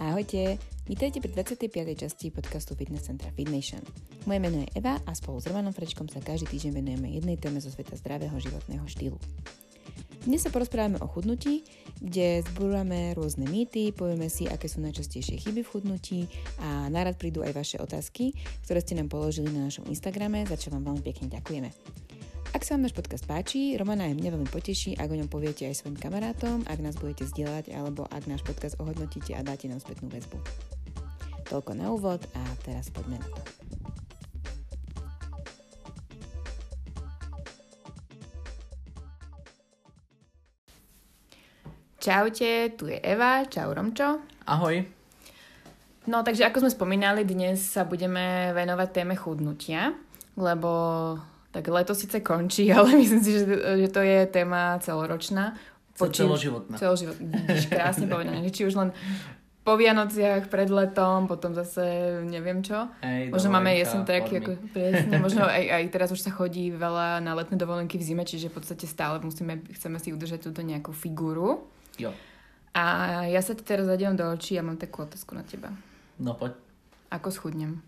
Ahojte, vítajte pri 25. časti podcastu Fitness Centra Fitnation. Moje meno je Eva a spolu s Romanom Frečkom sa každý týždeň venujeme jednej téme zo sveta zdravého životného štýlu. Dnes sa porozprávame o chudnutí, kde zbúrame rôzne mýty, povieme si, aké sú najčastejšie chyby v chudnutí a nárad prídu aj vaše otázky, ktoré ste nám položili na našom Instagrame, za čo vám veľmi pekne ďakujeme. Ak sa vám náš podcast páči, Romana aj mňa veľmi poteší, ak o ňom poviete aj svojim kamarátom, ak nás budete zdieľať, alebo ak náš podcast ohodnotíte a dáte nám spätnú väzbu. Toľko na úvod a teraz poďme na to. Čaute, tu je Eva, čau Romčo. Ahoj. No takže ako sme spomínali, dnes sa budeme venovať téme chudnutia, lebo tak leto síce končí, ale myslím si, že, že to je téma celoročná. Počím, celoživotná. Celoživotná. Krásne povedané. Či už len po Vianociach, pred letom, potom zase neviem čo. Hej, možno máme jesen tak, ako, presne, možno aj, aj teraz už sa chodí veľa na letné dovolenky v zime, čiže v podstate stále musíme, chceme si udržať túto nejakú figúru. Jo. A ja sa ti teraz zadievam do očí a mám takú otázku na teba. No poď. Ako schudnem?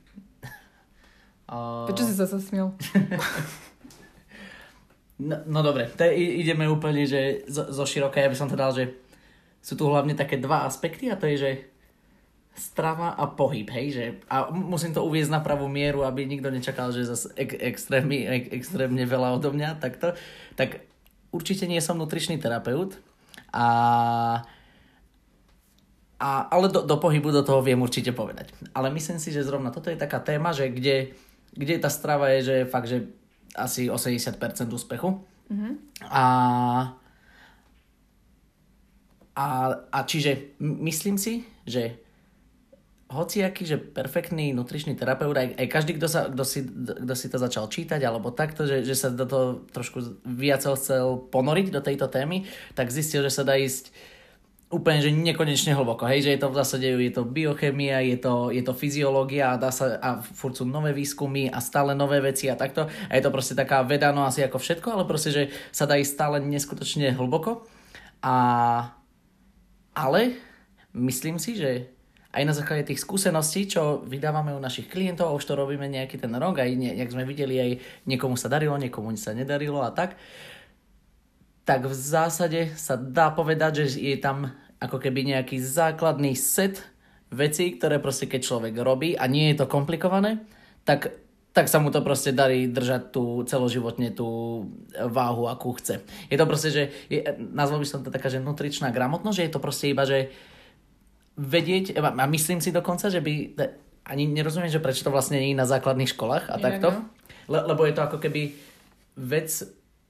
Uh... Prečo si sa zasmiel? no, no dobre, to je, ideme úplne, že zo, zo široka, ja by som to dal, že sú tu hlavne také dva aspekty a to je, že strava a pohyb, hej, že a musím to uviezť na pravú mieru, aby nikto nečakal, že zase ek, extrémne, ek, extrémne veľa odo mňa, takto, tak určite nie som nutričný terapeut, a, a, ale do, do pohybu do toho viem určite povedať. Ale myslím si, že zrovna toto je taká téma, že kde, kde tá strava je, že fakt, že asi 80% úspechu. Mm-hmm. A, a, a čiže myslím si, že hociaký, že perfektný nutričný terapeut, aj, aj každý, kto, sa, kto, si, kto si to začal čítať, alebo takto, že, že sa do toho trošku viac chcel ponoriť do tejto témy, tak zistil, že sa dá ísť úplne, že nekonečne hlboko, hej, že je to v zásade, je to biochemia, je to, je to fyziológia a dá sa, a furt sú nové výskumy a stále nové veci a takto. A je to proste taká veda, no asi ako všetko, ale proste, že sa dá ísť stále neskutočne hlboko. A ale myslím si, že aj na základe tých skúseností, čo vydávame u našich klientov, už to robíme nejaký ten rok, aj nejak sme videli, aj niekomu sa darilo, niekomu sa nedarilo a tak, tak v zásade sa dá povedať, že je tam ako keby nejaký základný set vecí, ktoré proste keď človek robí a nie je to komplikované, tak, tak sa mu to proste darí držať tú celoživotne tú váhu, akú chce. Je to proste, že je, nazval by som to taká, že nutričná gramotnosť, že je to proste iba, že vedieť, a myslím si dokonca, že by, ani nerozumiem, že prečo to vlastne nie je na základných školách a takto, no. Le, lebo je to ako keby vec,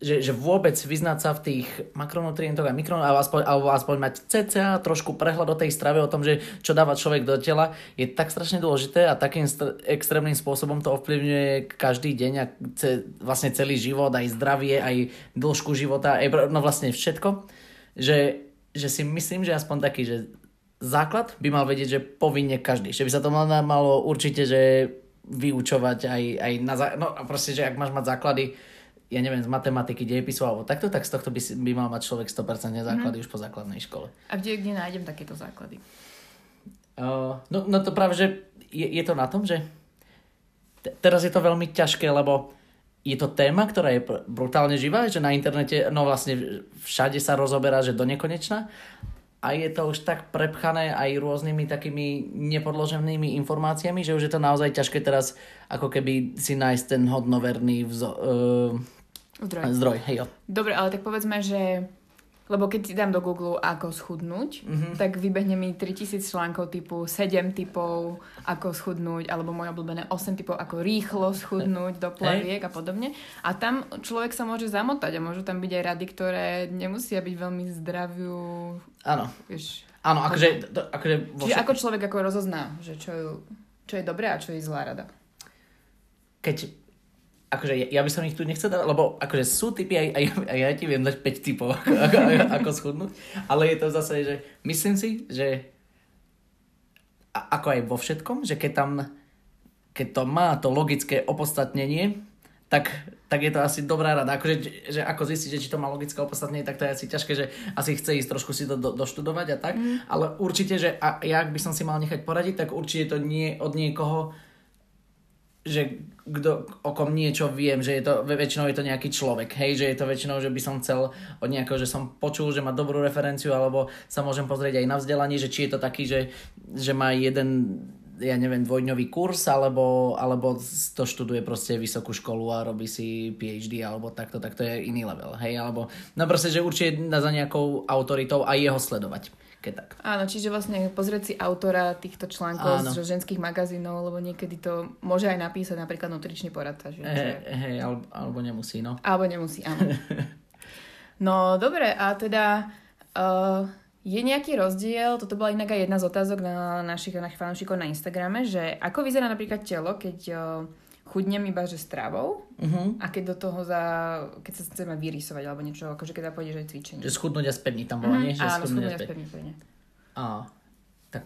že, že vôbec vyznať sa v tých makronutrientoch a mikro, alebo aspoň, alebo aspoň mať cca trošku prehľad o tej strave, o tom, že čo dáva človek do tela, je tak strašne dôležité a takým st- extrémnym spôsobom to ovplyvňuje každý deň a ce, vlastne celý život, aj zdravie, aj dĺžku života, aj no vlastne všetko, že, že si myslím, že aspoň taký, že základ by mal vedieť, že povinne každý. Že by sa to malo určite, že vyučovať aj, aj na... Zá... No proste, že ak máš mať základy, ja neviem, z matematiky, dejepisu alebo takto, tak z tohto by, si, by mal mať človek 100% základy mm. už po základnej škole. A kde, kde nájdem takéto základy? Uh, no, no to práve, že je, je to na tom, že te, teraz je to veľmi ťažké, lebo je to téma, ktorá je brutálne živá, že na internete, no vlastne všade sa rozoberá, že do nekonečna a je to už tak prepchané aj rôznymi takými nepodloženými informáciami, že už je to naozaj ťažké teraz ako keby si nájsť ten hodnoverný vzo, uh, zdroj. zdroj hej, jo. Dobre, ale tak povedzme, že lebo keď si dám do Google ako schudnúť, mm-hmm. tak vybehne mi 3000 článkov typu 7 typov ako schudnúť, alebo moje obľúbené 8 typov ako rýchlo schudnúť do plaviek a podobne. A tam človek sa môže zamotať a môžu tam byť aj rady, ktoré nemusia byť veľmi zdraviu. Áno. Áno, akože... To, akože Čiže ako človek ako rozozná, že čo, čo je dobré a čo je zlá rada. Keď akože ja, by som ich tu nechcel dať, lebo akože sú typy, aj, aj, aj ja ti viem dať 5 typov, ako, ako, ako schudnúť, ale je to zase, že myslím si, že ako aj vo všetkom, že keď tam, keď to má to logické opodstatnenie, tak, tak je to asi dobrá rada. Akože, že ako zistiť, že či to má logické opodstatnenie, tak to je asi ťažké, že asi chce ísť trošku si to do, doštudovať a tak. Mm. Ale určite, že a ja, ak by som si mal nechať poradiť, tak určite to nie od niekoho, že kdo, o kom niečo viem, že je to, väčšinou je to nejaký človek, hej, že je to väčšinou, že by som chcel od nejakého, že som počul, že má dobrú referenciu, alebo sa môžem pozrieť aj na vzdelanie, že či je to taký, že, že má jeden ja neviem, dvojdňový kurz, alebo, alebo to študuje proste vysokú školu a robí si PhD, alebo takto, tak to je iný level, hej, alebo, no proste, že určite za nejakou autoritou a jeho sledovať. Keď tak. Áno, čiže vlastne pozrieť si autora týchto článkov Áno. z ženských magazínov, lebo niekedy to môže aj napísať napríklad nutričný poradca. Že, hej, hej alebo, alebo nemusí, no. Alebo nemusí, áno. no, dobre, a teda... Uh, je nejaký rozdiel, toto bola inak aj jedna z otázok na našich, našich fanúšikov na Instagrame, že ako vyzerá napríklad telo, keď chudnem iba že stravou uh-huh. a keď do toho za, keď sa chceme vyrysovať alebo niečo, akože keď pôjdeš aj cvičenie. Že schudnúť a spevniť tam bolo, uh-huh. nie? Že Áno, schudnúť a spevniť. A, tak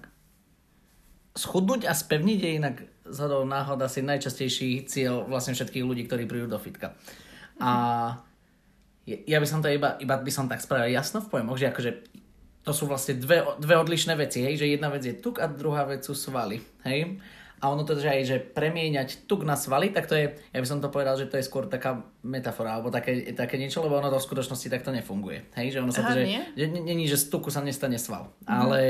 schudnúť a spevniť je inak zhodou náhod asi najčastejší cieľ vlastne všetkých ľudí, ktorí prídu do fitka. Uh-huh. A ja by som to iba, iba by som tak spravil jasno v pojmoch, že akože to sú vlastne dve, dve odlišné veci, hej, že jedna vec je tuk a druhá vec sú svaly, hej. A ono to, že aj, že premieňať tuk na svaly, tak to je, ja by som to povedal, že to je skôr taká metafora, alebo také, také niečo, lebo ono to v skutočnosti takto nefunguje. Hej, že ono sa Aha, to, že, nie? že, není, že z tuku sa nestane sval. Mm-hmm. Ale,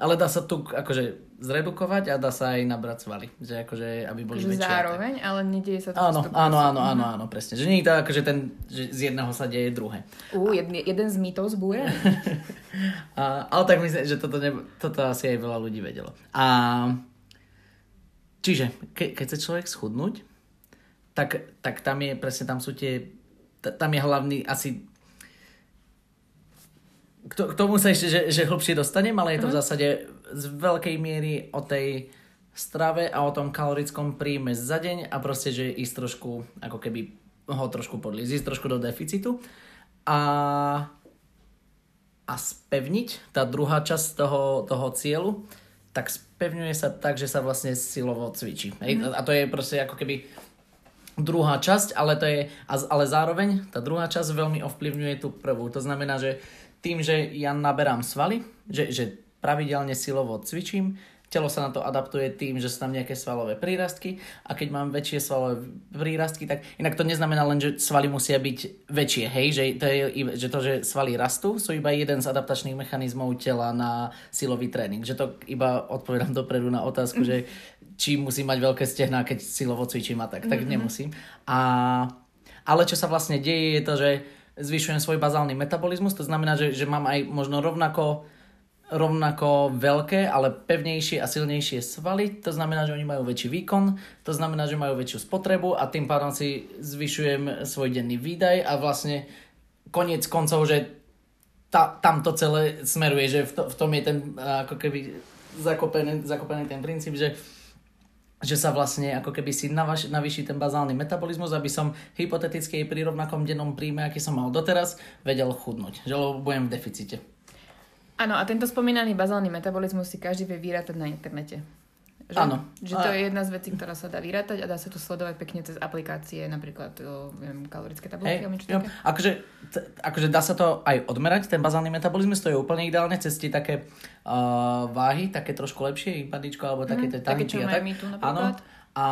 ale dá sa tuk akože zredukovať a dá sa aj nabrať svaly. Že akože, aby boli že väčšie. Zároveň, ale nedieje sa to. Áno, áno, áno, áno, áno, presne. Že nie je to akože ten, že z jedného sa deje druhé. Ú, jeden, jeden z mýtov zbúre. a, ale tak myslím, že toto, ne, toto asi aj veľa ľudí vedelo. A Čiže ke, keď chce človek schudnúť, tak, tak tam je presne, tam sú tie, tam je hlavný asi k, tomu sa ešte, že, že hlbšie dostanem, ale je to v mhm. zásade z veľkej miery o tej strave a o tom kalorickom príjme za deň a proste, že ísť trošku, ako keby ho trošku podlísť, ísť trošku do deficitu a, a spevniť tá druhá časť toho, toho cieľu, tak spevňuje sa tak, že sa vlastne silovo cvičí. Mm. A to je proste ako keby druhá časť, ale to je, ale zároveň tá druhá časť veľmi ovplyvňuje tú prvú. To znamená, že tým, že ja naberám svaly, že, že pravidelne silovo cvičím, telo sa na to adaptuje tým, že sú tam nejaké svalové prírastky a keď mám väčšie svalové prírastky, tak inak to neznamená len, že svaly musia byť väčšie, hej, že to, je, že to, že svaly rastú, sú iba jeden z adaptačných mechanizmov tela na silový tréning. Že to iba odpovedám dopredu na otázku, že či musím mať veľké stehná, keď silovo cvičím a tak, tak mm-hmm. nemusím. A, ale čo sa vlastne deje je to, že zvyšujem svoj bazálny metabolizmus, to znamená, že, že mám aj možno rovnako rovnako veľké, ale pevnejšie a silnejšie svaly. To znamená, že oni majú väčší výkon, to znamená, že majú väčšiu spotrebu a tým pádom si zvyšujem svoj denný výdaj a vlastne koniec koncov, že ta, tam to celé smeruje, že v, to, v tom je ten ako keby zakopený, zakopený ten princíp, že že sa vlastne ako keby si navaš, navýši ten bazálny metabolizmus, aby som hypoteticky pri rovnakom dennom príjme, aký som mal doteraz, vedel chudnúť, že lebo budem v deficite. Áno, a tento spomínaný bazálny metabolizmus si každý vie vyrátať na internete. Že? Áno. Že to je jedna z vecí, ktorá sa dá vyrátať a dá sa to sledovať pekne cez aplikácie, napríklad o, viem, kalorické tabulky hey, jo, akože, t- akože dá sa to aj odmerať, ten bazálny metabolizmus, to je úplne ideálne cez tie také uh, váhy, také trošku lepšie, impadičko, alebo také mm, tie také, čo a tak. Tu Áno. A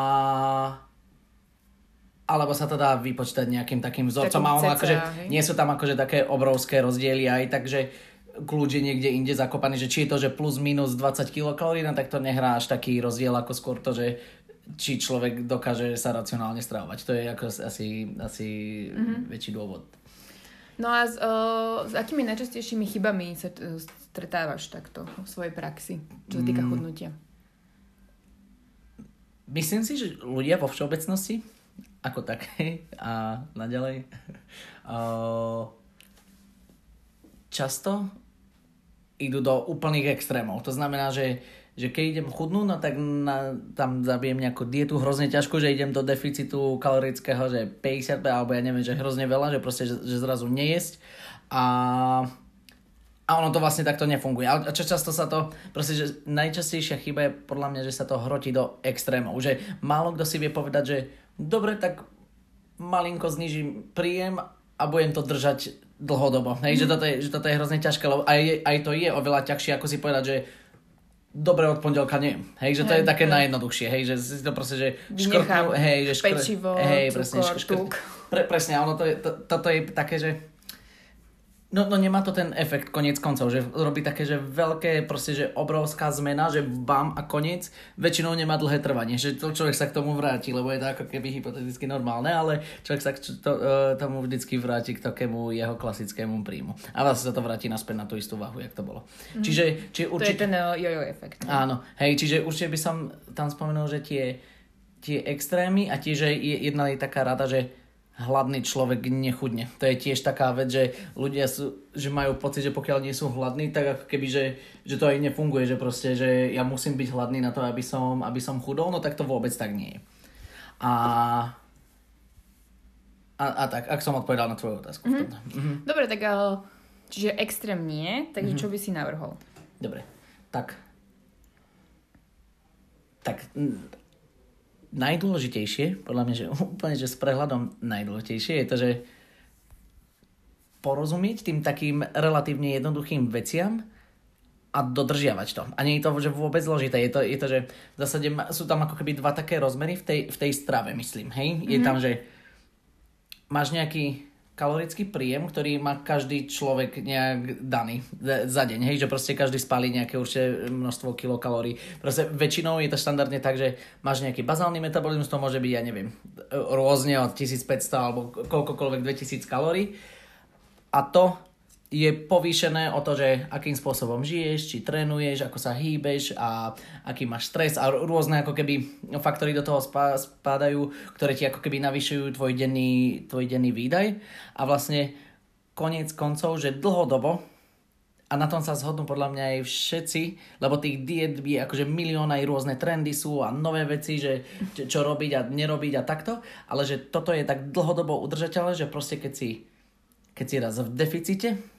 alebo sa to dá vypočítať nejakým takým vzorcom a ono akože, nie sú tam akože také obrovské rozdiely aj, takže kľúč je niekde inde zakopaný, že či je to, že plus minus 20 kcal, no tak to nehrá až taký rozdiel ako skôr to, že či človek dokáže sa racionálne stravovať. To je ako asi, asi mm-hmm. väčší dôvod. No a s, uh, s akými najčastejšími chybami sa t- stretávaš takto v svojej praxi, čo sa týka mm. chudnutia? Myslím si, že ľudia vo všeobecnosti, ako také a naďalej, uh, často idú do úplných extrémov. To znamená, že, že keď idem chudnúť, no tak na, tam zabijem nejakú dietu hrozne ťažko, že idem do deficitu kalorického, že 50, alebo ja neviem, že hrozne veľa, že proste, že, že zrazu nejesť. A, a ono to vlastne takto nefunguje. A čo často sa to, proste, že najčastejšia chyba je podľa mňa, že sa to hrotí do extrémov. Že málo kto si vie povedať, že dobre, tak malinko znižím príjem a budem to držať dlhodobo. Hej, mm. že, toto je, že toto je hrozne ťažké, lebo aj, aj to je oveľa ťažšie, ako si povedať, že dobre od pondelka nie. Hej, že to hej, je také hej. najjednoduchšie, hej, že si to proste, že škrtnú, hej, že škr... pečivo, hej, presne, cukor, škrt... Pre, presne, ono to je, to, toto je také, že No, no nemá to ten efekt konec koncov, že robí také, že veľké, proste, že obrovská zmena, že bam a koniec, väčšinou nemá dlhé trvanie, že to človek sa k tomu vráti, lebo je to ako keby hypoteticky normálne, ale človek sa k to, uh, tomu vždycky vráti k takému jeho klasickému príjmu. A vlastne sa to vráti naspäť na tú istú váhu, jak to bolo. Mm. Čiže, či určite... To je ten uh, jojo efekt. Ne? Áno, hej, čiže určite by som tam spomenul, že tie, tie extrémy a tiež je jedna je taká rada, že hladný človek nechudne. To je tiež taká vec, že ľudia sú, že majú pocit, že pokiaľ nie sú hladní, tak ako keby, že, že to aj nefunguje, že proste, že ja musím byť hladný na to, aby som, aby som chudol, no tak to vôbec tak nie je. A, a, a tak, ak som odpovedal na tvoju otázku. Mm-hmm. Mm-hmm. Dobre, tak čiže extrém nie, takže mm-hmm. čo by si navrhol? Dobre, tak tak najdôležitejšie, podľa mňa, že úplne že s prehľadom najdôležitejšie je to, že porozumieť tým takým relatívne jednoduchým veciam a dodržiavať to. A nie je to že vôbec zložité. Je to, je to že v zásade sú tam ako keby dva také rozmery v tej, v tej strave, myslím. Hej? Mm-hmm. Je mhm. tam, že máš nejaký kalorický príjem, ktorý má každý človek nejak daný za deň, hej, že proste každý spálí nejaké určite množstvo kilokalórií. Proste väčšinou je to štandardne tak, že máš nejaký bazálny metabolizmus, to môže byť, ja neviem, rôzne od 1500 alebo koľkokoľvek 2000 kalórií. A to je povýšené o to, že akým spôsobom žiješ, či trénuješ, ako sa hýbeš a aký máš stres a rôzne ako keby faktory do toho spadajú, ktoré ti ako keby navyšujú tvoj denný, tvoj denný výdaj. A vlastne koniec koncov, že dlhodobo a na tom sa zhodnú podľa mňa aj všetci, lebo tých diet by akože milión aj rôzne trendy sú a nové veci, že čo robiť a nerobiť a takto, ale že toto je tak dlhodobo udržateľné, že proste keď si, keď si raz v deficite,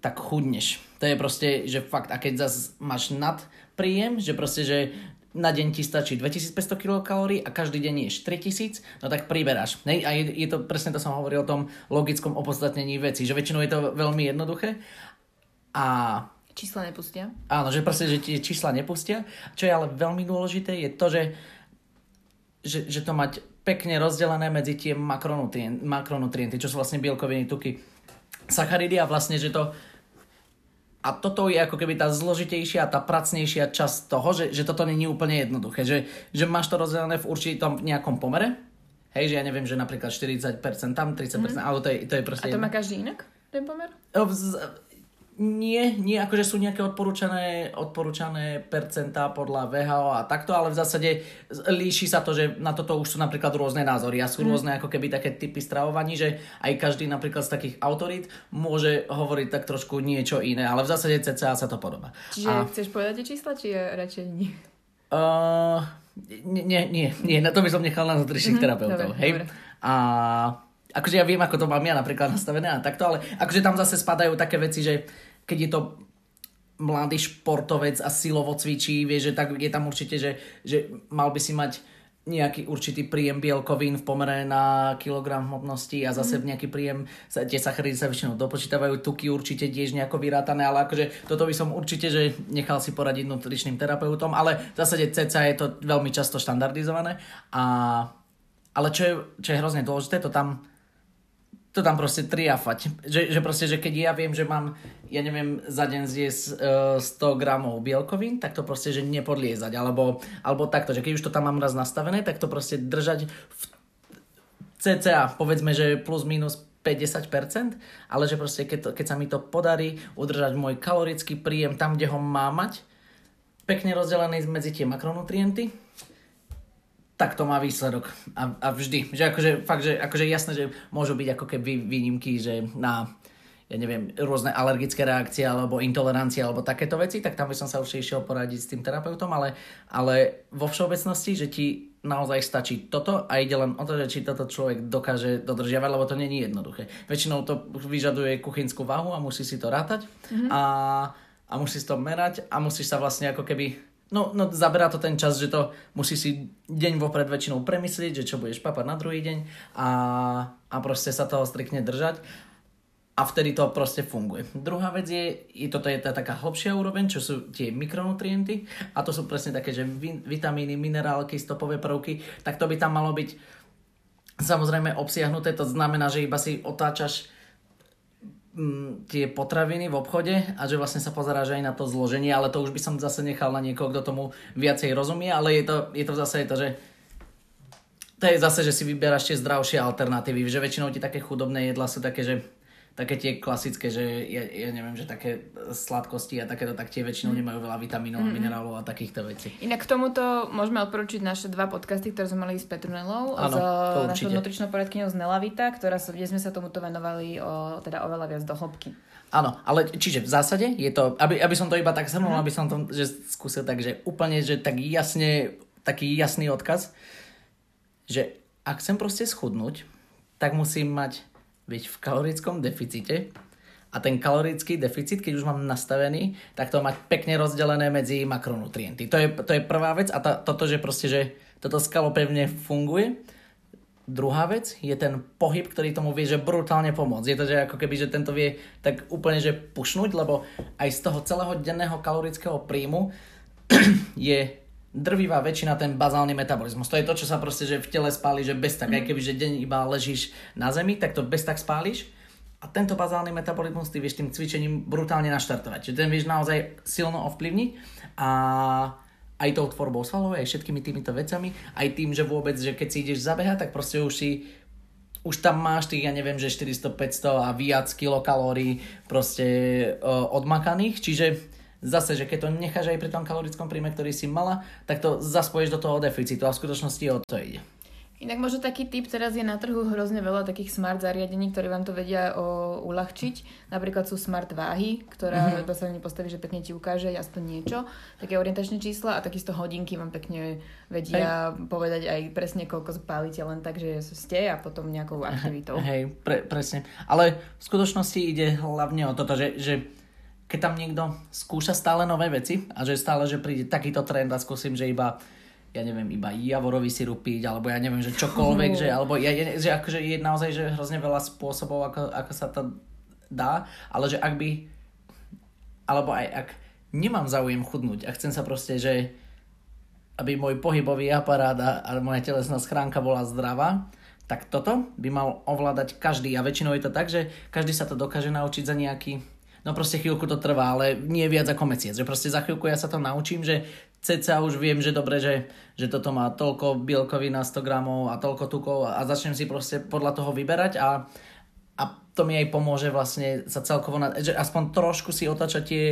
tak chudneš. To je proste, že fakt, a keď zase máš nad príjem, že proste, že na deň ti stačí 2500 kcal a každý deň ješ 3000, no tak priberáš. Ne? A je, je to, presne to som hovoril o tom logickom opodstatnení veci, že väčšinou je to veľmi jednoduché. A Čísla nepustia. Áno, že proste, že tie čísla nepustia. Čo je ale veľmi dôležité, je to, že, že, že to mať pekne rozdelené medzi tie makronutrienty, makronutrienty, čo sú vlastne bielkoviny, tuky, sacharidy a vlastne, že to a toto je ako keby tá zložitejšia, tá pracnejšia časť toho, že, že toto není úplne jednoduché. Že, že máš to rozdelené v určitom nejakom pomere. Hej, že ja neviem, že napríklad 40% tam, 30%, mm. ale to je, to je proste... A to má každý inak, ten pomer? Nie, nie akože sú nejaké odporúčané, odporúčané percentá podľa VHO a takto, ale v zásade líši sa to, že na toto už sú napríklad rôzne názory a sú mm. rôzne ako keby také typy stravovaní, že aj každý napríklad z takých autorít môže hovoriť tak trošku niečo iné, ale v zásade CCA sa to podobá. Čiže a... chceš povedať čísla, či je radšej nie? Uh, nie, nie, nie, na to by som nechal na nutričných mm-hmm, terapeutov, dobre, hej? Dobre. A akože ja viem, ako to mám ja napríklad nastavené a takto, ale akože tam zase spadajú také veci, že keď je to mladý športovec a silovo cvičí, vie, že tak je tam určite, že, že mal by si mať nejaký určitý príjem bielkovín v pomere na kilogram hmotnosti a zase mm. nejaký príjem, tie sacharidy sa väčšinou dopočítavajú, tuky určite tiež nejako vyrátané, ale akože toto by som určite, že nechal si poradiť nutričným terapeutom, ale v zásade ceca je to veľmi často štandardizované a ale čo je, čo je hrozne dôležité, to tam to tam proste triafať. Že, že proste, že keď ja viem, že mám, ja neviem, za deň zjesť uh, 100 gramov bielkovín, tak to proste, že nepodliezať. Alebo, alebo takto, že keď už to tam mám raz nastavené, tak to proste držať v cca, povedzme, že plus minus 50%, ale že proste keď, to, keď sa mi to podarí udržať môj kalorický príjem tam, kde ho má mať, pekne rozdelený medzi tie makronutrienty, tak to má výsledok. A, a vždy. Že akože, fakt, že akože jasné, že môžu byť ako keby výnimky, že na ja neviem, rôzne alergické reakcie alebo intolerancie alebo takéto veci, tak tam by som sa už išiel poradiť s tým terapeutom, ale, ale vo všeobecnosti, že ti naozaj stačí toto a ide len o to, že či toto človek dokáže dodržiavať, lebo to není jednoduché. Väčšinou to vyžaduje kuchynskú váhu a musí si to rátať mm-hmm. a, a musíš to merať a musíš sa vlastne ako keby No, no zaberá to ten čas, že to musí si deň vopred väčšinou premyslieť, že čo budeš papať na druhý deň a, a proste sa toho striktne držať. A vtedy to proste funguje. Druhá vec je, je toto je tá taká hlbšia úroveň, čo sú tie mikronutrienty. A to sú presne také, že vitamíny, minerálky, stopové prvky, tak to by tam malo byť samozrejme obsiahnuté, to znamená, že iba si otáčaš tie potraviny v obchode a že vlastne sa pozeráš aj na to zloženie, ale to už by som zase nechal na niekoho, kto tomu viacej rozumie, ale je to, je to zase to, že to je zase, že si vyberáš tie zdravšie alternatívy, že väčšinou ti také chudobné jedla sú také, že také tie klasické, že ja, ja neviem, že také sladkosti a takéto, tak tie väčšinou mm. nemajú veľa vitamínov, mm-hmm. minerálov a takýchto vecí. Inak k tomuto môžeme odporučiť naše dva podcasty, ktoré sme mali s Petrunelou, s našou nutričnou poradkyňou z Nelavita, ktorá, kde sme sa tomuto venovali o, teda oveľa viac do hĺbky. Áno, ale čiže v zásade je to, aby, aby som to iba tak shrnul, mm. aby som to že skúsil tak, že úplne, že tak jasne, taký jasný odkaz, že ak chcem proste schudnúť, tak musím mať byť v kalorickom deficite a ten kalorický deficit, keď už mám nastavený, tak to mať pekne rozdelené medzi makronutrienty. To je, to je prvá vec a ta, toto, že proste, že toto skalo pevne funguje. Druhá vec je ten pohyb, ktorý tomu vie, že brutálne pomôcť. Je to, že ako keby, že tento vie tak úplne, že pušnúť, lebo aj z toho celého denného kalorického príjmu je drvivá väčšina ten bazálny metabolizmus. To je to, čo sa proste že v tele spáli, že bez tak. Mm. Aj keby že deň iba ležíš na zemi, tak to bez tak spáliš. A tento bazálny metabolizmus ty vieš tým cvičením brutálne naštartovať. Čiže ten vieš naozaj silno ovplyvniť a aj tou tvorbou svalov, aj všetkými týmito vecami, aj tým, že vôbec, že keď si ideš zabehať, tak proste už si už tam máš tých, ja neviem, že 400, 500 a viac kilokalórií proste uh, odmakaných, čiže zase, že keď to necháš aj pri tom kalorickom príjme, ktorý si mala, tak to zaspoješ do toho deficitu a v skutočnosti o to ide. Inak možno taký typ, teraz je na trhu hrozne veľa takých smart zariadení, ktoré vám to vedia o, uľahčiť. Napríklad sú smart váhy, ktorá mm-hmm. sa nepostaví, že pekne ti ukáže aspoň niečo, také orientačné čísla a takisto hodinky vám pekne vedia Hej. povedať aj presne, koľko spálite len tak, že ste a potom nejakou aktivitou. Hej, pre, presne. Ale v skutočnosti ide hlavne o toto, že, že keď tam niekto skúša stále nové veci a že stále, že príde takýto trend a skúsim, že iba ja neviem, iba javorový sirup piť, alebo ja neviem, že čokoľvek, že, alebo ja, že akože je naozaj že hrozne veľa spôsobov, ako, ako sa to dá, ale že ak by, alebo aj ak nemám záujem chudnúť a chcem sa proste, že aby môj pohybový aparát a, a moja telesná schránka bola zdravá, tak toto by mal ovládať každý. A väčšinou je to tak, že každý sa to dokáže naučiť za nejaký no proste chvíľku to trvá, ale nie viac ako mesiac. Že proste za chvíľku ja sa to naučím, že ceca už viem, že dobre, že, že toto má toľko bielkoví na 100 gramov a toľko tukov a, začnem si proste podľa toho vyberať a, a to mi aj pomôže vlastne sa celkovo, na, že aspoň trošku si otačať tie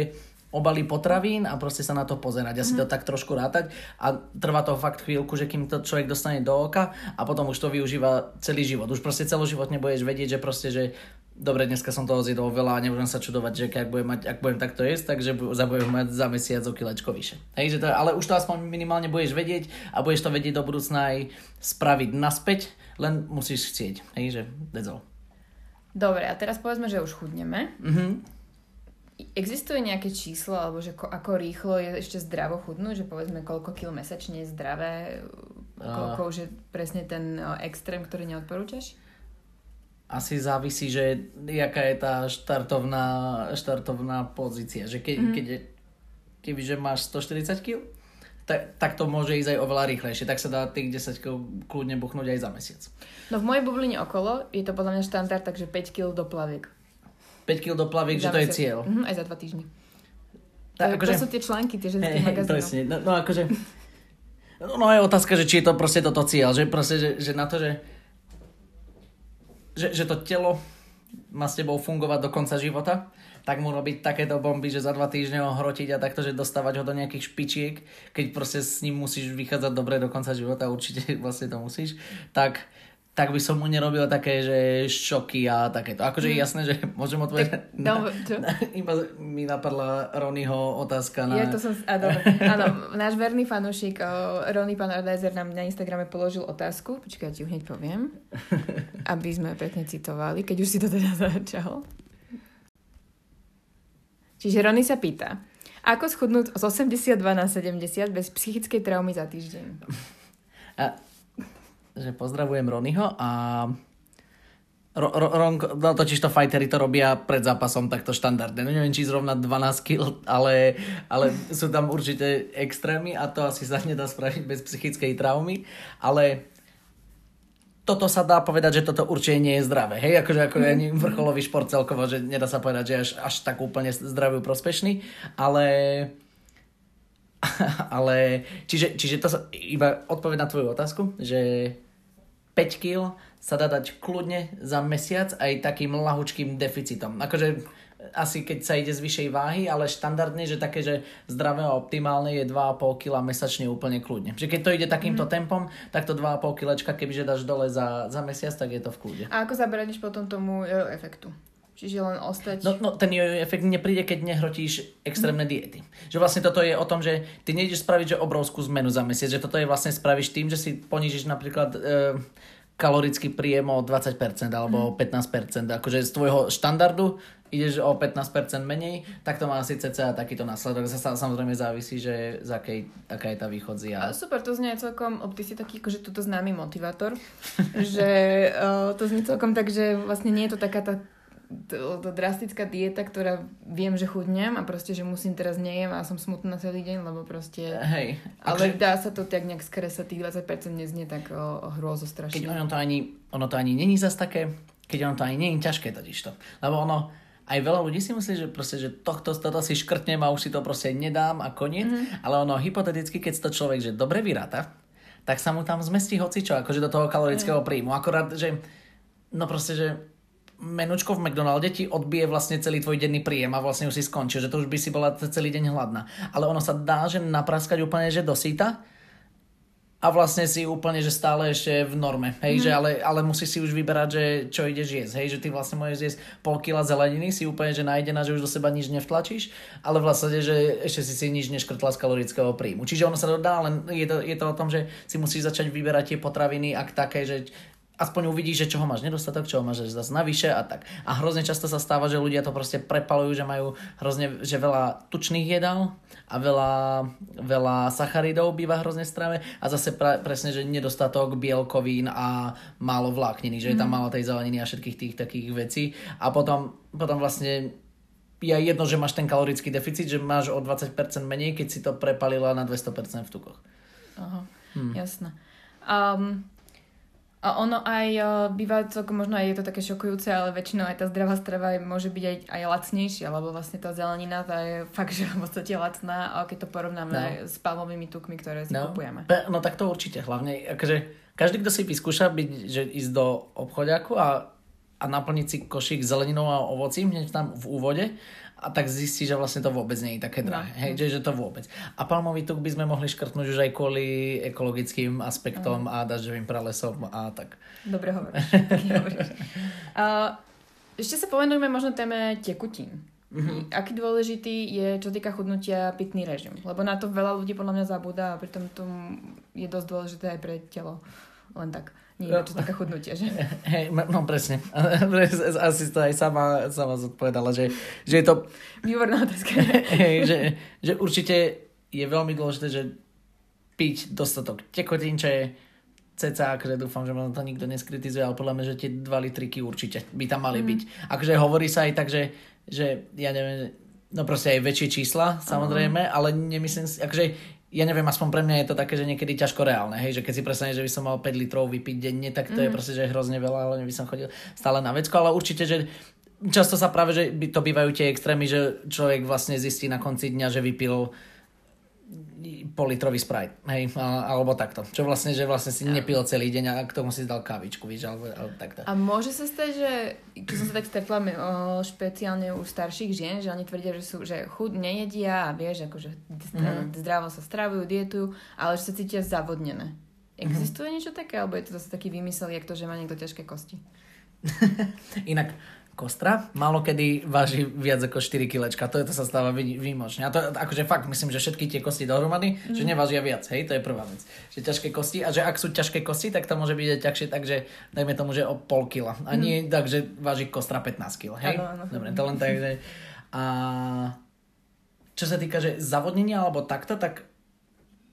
obaly potravín a proste sa na to pozerať a si to tak trošku rátať a trvá to fakt chvíľku, že kým to človek dostane do oka a potom už to využíva celý život. Už proste celoživotne budeš vedieť, že proste, že dobre, dneska som toho zjedol veľa a nebudem sa čudovať, že ak budem, mať, ak budem takto jesť, takže budem mať za mesiac o kilečko vyše. Hej, že to, ale už to aspoň minimálne budeš vedieť a budeš to vedieť do budúcna aj spraviť naspäť, len musíš chcieť. Hej, že that's all. Dobre, a teraz povedzme, že už chudneme. Mm-hmm Existuje nejaké číslo, alebo že ko, ako rýchlo je ešte zdravo chudnúť, že povedzme koľko kil mesačne je zdravé, koľko už je presne ten extrém, ktorý neodporúčaš? Asi závisí, že jaká je tá štartovná, štartovná pozícia. Že ke, mm. keď kebyže máš 140 kg, tak, tak to môže ísť aj oveľa rýchlejšie. Tak sa dá tých 10 kg kľudne buchnúť aj za mesiac. No v mojej bubline okolo je to podľa mňa štandard, takže 5 kg do plaviek. 5 kg do plaviek, že to je cieľ. Mm, aj za dva týždne. Tak, to, akože, to sú tie články, tie ženské hey, magazíny. Presne, no, no akože... No, no je otázka, že či je to proste toto cieľ, že proste, že, že na to, že, že, že to telo má s tebou fungovať do konca života, tak mu robiť takéto bomby, že za dva týždne ho hrotiť a takto, že dostávať ho do nejakých špičiek, keď proste s ním musíš vychádzať dobre do konca života, určite vlastne to musíš, tak tak by som mu nerobil také, že šoky a takéto. Akože je mm. jasné, že môžem odpovedať. No, čo? Na, iba mi napadla Ronyho otázka na... Ja to som... A dobre. Áno, náš verný fanúšik Rony Pan Adajzer nám na Instagrame položil otázku. Počkaj, ja ti ju hneď poviem. Aby sme pekne citovali, keď už si to teda začal. Čiže Rony sa pýta, Ako schudnúť z 82 na 70 bez psychickej traumy za týždeň? A, že pozdravujem Ronyho a Ro, ro, ron, no totiž to fightery to robia pred zápasom takto štandardne. No neviem, či zrovna 12 kg, ale, ale sú tam určite extrémy a to asi sa nedá spraviť bez psychickej traumy. Ale toto sa dá povedať, že toto určite nie je zdravé. Hej, akože ako ani vrcholový šport celkovo, že nedá sa povedať, že až, až tak úplne zdravý prospešný, ale ale čiže, čiže to sa, iba odpoveď na tvoju otázku, že 5 kg sa dá dať kľudne za mesiac aj takým lahučkým deficitom. Akože asi keď sa ide z vyššej váhy, ale štandardne, že také, že zdravé a optimálne je 2,5 kg mesačne úplne kľudne. Že keď to ide takýmto mm. tempom, tak to 2,5 kg, kebyže dáš dole za, za mesiac, tak je to v kľude. A ako zabraníš potom tomu efektu? Čiže len ostať... No, no ten efekt nepríde, keď nehrotíš extrémne mm. diety. Že vlastne toto je o tom, že ty nejdeš spraviť že obrovskú zmenu za mesiac, že toto je vlastne spravíš tým, že si ponížiš napríklad e, kalorický príjem o 20% alebo mm. 15%. Akože z tvojho štandardu ideš o 15% menej, tak to má asi cca takýto následok. Sa, samozrejme závisí, že z akej, aká je tá východzia. Super, to znie celkom, ty si taký akože tuto známy motivátor, že uh, to znie celkom tak, že vlastne nie je to taká tá to, drastická dieta, ktorá viem, že chudnem a proste, že musím teraz nejem a som smutná celý deň, lebo proste... Hej. Ale akože... dá sa to tak nejak skresať, tých 20% neznie tak o, o hrôzo strašne. Keď ono to ani, ono to ani není zas také, keď ono to ani není ťažké totiž to. Lebo ono, aj veľa ľudí si myslí, že proste, že tohto, toto si škrtnem a už si to proste nedám a koniec, mm-hmm. ale ono hypoteticky, keď to človek, že dobre vyráta, tak sa mu tam zmestí hocičo, akože do toho kalorického príjmu. Akorát, že no proste, že menučko v McDonalde ti odbije vlastne celý tvoj denný príjem a vlastne už si skončil, že to už by si bola celý deň hladná. Ale ono sa dá, že napraskať úplne, že dosýta a vlastne si úplne, že stále ešte v norme, hej, mm. že ale, ale musí si už vyberať, že čo ideš jesť, hej, že ty vlastne môžeš jesť pol kila zeleniny, si úplne, že nájdená, že už do seba nič nevtlačíš, ale vlastne, že ešte si si nič neškrtla z kalorického príjmu. Čiže ono sa to dá, len je to, je to o tom, že si musíš začať vyberať tie potraviny, ak také, že aspoň uvidíš, že čoho máš nedostatok, čoho máš zase navyše a tak. A hrozne často sa stáva, že ľudia to proste prepalujú, že majú hrozne, že veľa tučných jedál a veľa, veľa sacharidov býva hrozne strave a zase pre, presne, že nedostatok bielkovín a málo vlákniny, že je tam mm. málo tej zeleniny a všetkých tých takých vecí a potom, potom vlastne je jedno, že máš ten kalorický deficit, že máš o 20% menej, keď si to prepalila na 200% v tukoch. Aha, hmm. jasné. Um, a ono aj uh, býva celkom, možno aj je to také šokujúce, ale väčšinou aj tá zdravá strava môže byť aj, aj lacnejšia, lebo vlastne tá zelenina tá je fakt, že v podstate lacná, a keď to porovnáme no. s palmovými tukmi, ktoré si no. kupujeme. No tak to určite, hlavne, akože každý, kto si vyskúša byť, že ísť do obchodiaku a, a naplniť si košík zeleninou a ovocím hneď tam v úvode a tak zistí, že vlastne to vôbec nie je také no. drahé. No. Hej, že, že to vôbec. A palmový tuk by sme mohli škrtnúť už aj kvôli ekologickým aspektom no. a dažďovým pralesom a tak. Dobre hovoríš. uh, ešte sa povenujeme možno téme tekutín. Mm-hmm. Aký dôležitý je, čo týka chudnutia, pitný režim? Lebo na to veľa ľudí podľa mňa zabúda a pritom to je dosť dôležité aj pre telo. Len tak. Nie, no, to taká chudnutie, že? Hej, no presne. Asi to aj sama, sama zodpovedala, že, že je to... Výborná otázka. Hej, že, že určite je veľmi dôležité, že piť dostatok tekutín, čo je cca, akože dúfam, že ma to nikto neskritizuje, ale podľa mňa, že tie 2 litriky určite by tam mali mm. byť. Akože hovorí sa aj tak, že, že ja neviem, no proste aj väčšie čísla, samozrejme, uh-huh. ale nemyslím si, akože ja neviem, aspoň pre mňa je to také, že niekedy ťažko reálne, hej, že keď si presne, že by som mal 5 litrov vypiť denne, tak to mm. je proste, že hrozne veľa, ale by som chodil stále na vecko, ale určite, že často sa práve, že to bývajú tie extrémy, že človek vlastne zistí na konci dňa, že vypil politrový Sprite, hej, alebo takto. Čo vlastne, že vlastne si nepil celý deň a k tomu si dal kávičku, víš, alebo, alebo takto. A môže sa stať, že keď som sa tak stretla špeciálne u starších žien, že oni tvrdia, že sú, že chud nejedia a vieš, akože mm-hmm. zdravo sa stravujú, dietujú, ale že sa cítia zavodnené. Existuje mm-hmm. niečo také, alebo je to zase taký vymysel, jak to, že má niekto ťažké kosti? Inak kostra málo kedy váži viac ako 4 kilečka. To, je, to sa stáva výmočne. A to akože fakt myslím, že všetky tie kosti dohromady, mm. že nevážia viac. Hej, to je prvá vec. Že ťažké kosti a že ak sú ťažké kosti, tak to môže byť aj ťažšie, takže dajme tomu, že o pol kila. A nie mm. tak, že váži kostra 15 kg. Hej? Ano, ano. Dobre, to len tak, že... A čo sa týka že zavodnenia alebo takto, tak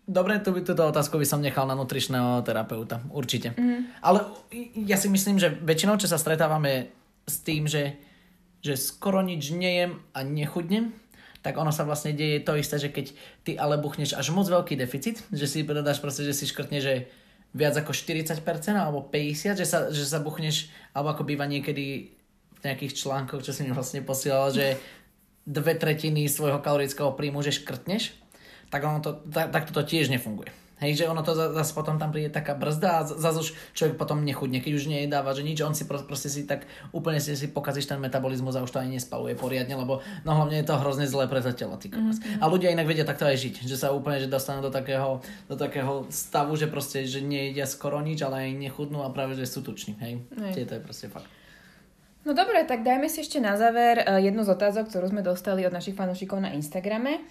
dobre, tu by túto otázku by som nechal na nutričného terapeuta, určite. Mm. Ale ja si myslím, že väčšinou, čo sa stretávame s tým, že, že skoro nič nejem a nechudnem, tak ono sa vlastne deje to isté, že keď ty ale buchneš až moc veľký deficit, že si predáš proste, že si škrtne, že viac ako 40% alebo 50%, že sa, že sa buchneš, alebo ako býva niekedy v nejakých článkoch, čo si mi vlastne posielal, že dve tretiny svojho kalorického príjmu, že škrtneš, tak ono to, tak, tak to tiež nefunguje. Hej, že ono to zase potom tam príde taká brzda a zase už človek potom nechudne, keď už nejedáva, že nič, on si pro, proste si tak úplne si, si pokazíš ten metabolizmus a už to ani nespaluje poriadne, lebo no hlavne je to hrozne zlé pre to telo. Mm-hmm. A ľudia inak vedia takto aj žiť, že sa úplne že dostanú do takého, do takého stavu, že proste, že nejedia skoro nič, ale aj nechudnú a práve, že sú tuční. Hej, hej. to je proste fakt. No dobre, tak dajme si ešte na záver eh, jednu z otázok, ktorú sme dostali od našich fanúšikov na Instagrame.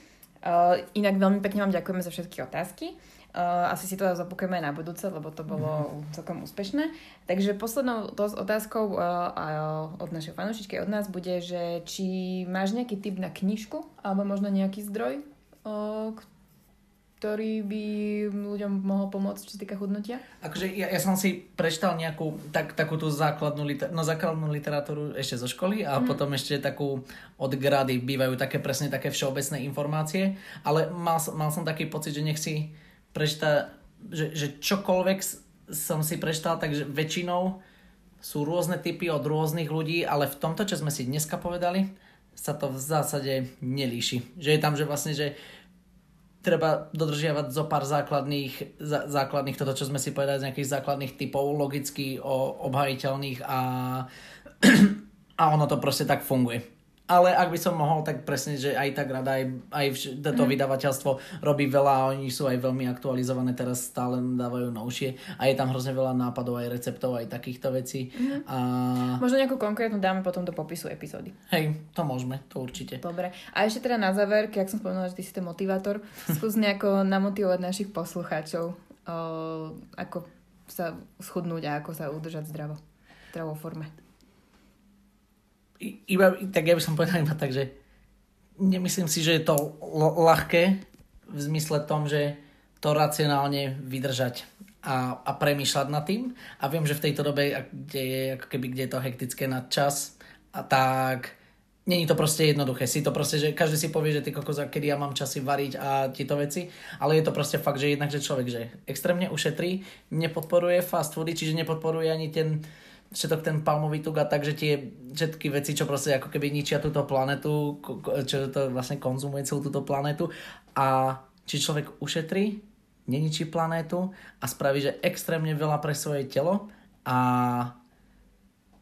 Uh, inak veľmi pekne vám ďakujeme za všetky otázky. Uh, asi si to zapokujeme aj na budúce, lebo to bolo mm. celkom úspešné. Takže poslednou otázkou uh, od našej fanúšičky, od nás bude, že či máš nejaký tip na knižku alebo možno nejaký zdroj, ktorý by ľuďom mohol pomôcť, čo sa týka chudnutia? Akože ja, ja som si prečítal nejakú tak, takú tú základnú, liter, no, základnú literatúru ešte zo školy a mm. potom ešte takú od grady bývajú také presne také všeobecné informácie, ale mal, mal som taký pocit, že nech si prečíta, že, že čokoľvek som si prečítal, takže väčšinou sú rôzne typy od rôznych ľudí, ale v tomto, čo sme si dneska povedali, sa to v zásade nelíši. Že je tam, že vlastne, že treba dodržiavať zo pár základných, zá, základných, toto čo sme si povedali z nejakých základných typov, logicky o, obhajiteľných a, a ono to proste tak funguje. Ale ak by som mohol, tak presne, že aj tak rada, aj, aj toto mm. vydavateľstvo robí veľa a oni sú aj veľmi aktualizované, teraz stále dávajú novšie a je tam hrozne veľa nápadov, aj receptov, aj takýchto vecí. Mm. A... Možno nejakú konkrétnu dáme potom do popisu epizódy. Hej, to môžeme, to určite. Dobre. A ešte teda na záver, keď som spomenula, že ty si ten motivátor, skús nejako namotivovať našich poslucháčov, o, ako sa schudnúť a ako sa udržať zdravo, v zdravou forme iba, tak ja by som povedal iba tak, že nemyslím si, že je to l- ľahké v zmysle tom, že to racionálne vydržať a, a premýšľať nad tým. A viem, že v tejto dobe, kde je, ako keby, kde je to hektické na čas, a tak není to proste jednoduché. Si to proste, že každý si povie, že ty kokos, kedy ja mám časy variť a tieto veci, ale je to proste fakt, že jednak, že človek, že extrémne ušetrí, nepodporuje fast foody, čiže nepodporuje ani ten všetok ten palmový tuk a takže tie všetky veci, čo proste ako keby ničia túto planetu, čo to vlastne konzumuje celú túto planetu. A či človek ušetrí, neničí planétu a spraví, že extrémne veľa pre svoje telo. A,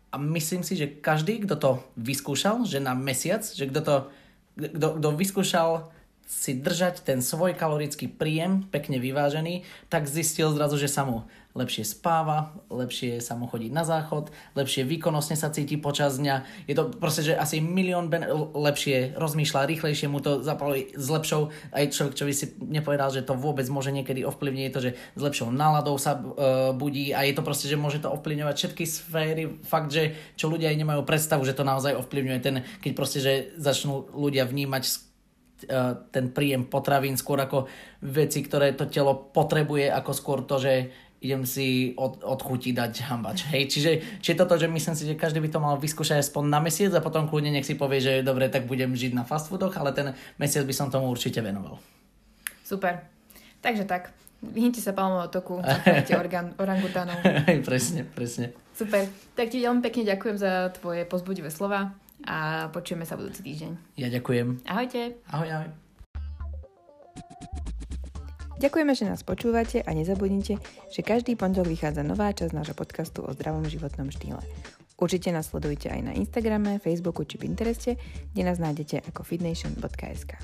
a myslím si, že každý, kto to vyskúšal, že na mesiac, že kto to kto, kto vyskúšal si držať ten svoj kalorický príjem pekne vyvážený, tak zistil zrazu, že sa mu lepšie spáva, lepšie sa mu chodí na záchod, lepšie výkonnostne sa cíti počas dňa. Je to proste, že asi milión ben- lepšie rozmýšľa, rýchlejšie mu to zapaluje s lepšou, aj človek, čo by si nepovedal, že to vôbec môže niekedy ovplyvniť, je to, že s lepšou náladou sa uh, budí a je to proste, že môže to ovplyvňovať všetky sféry. Fakt, že čo ľudia aj nemajú predstavu, že to naozaj ovplyvňuje ten, keď proste, že začnú ľudia vnímať E, ten príjem potravín skôr ako veci, ktoré to telo potrebuje, ako skôr to, že idem si od, od chuti dať hambač. Hej, čiže, čiže toto, že myslím si, že každý by to mal vyskúšať aspoň na mesiac a potom kľudne nech si povie, že dobre, tak budem žiť na fast foodoch, ale ten mesiac by som tomu určite venoval. Super. Takže tak, vyhnite sa palmového toku, organ, orangutánov. presne, presne. Super. Tak ti veľmi pekne ďakujem za tvoje pozbudivé slova a počujeme sa budúci týždeň. Ja ďakujem. Ahojte. Ahoj, ahoj. Ďakujeme, že nás počúvate a nezabudnite, že každý pondelok vychádza nová časť nášho podcastu o zdravom životnom štýle. Určite nás sledujte aj na Instagrame, Facebooku či Pintereste, kde nás nájdete ako fitnation.sk.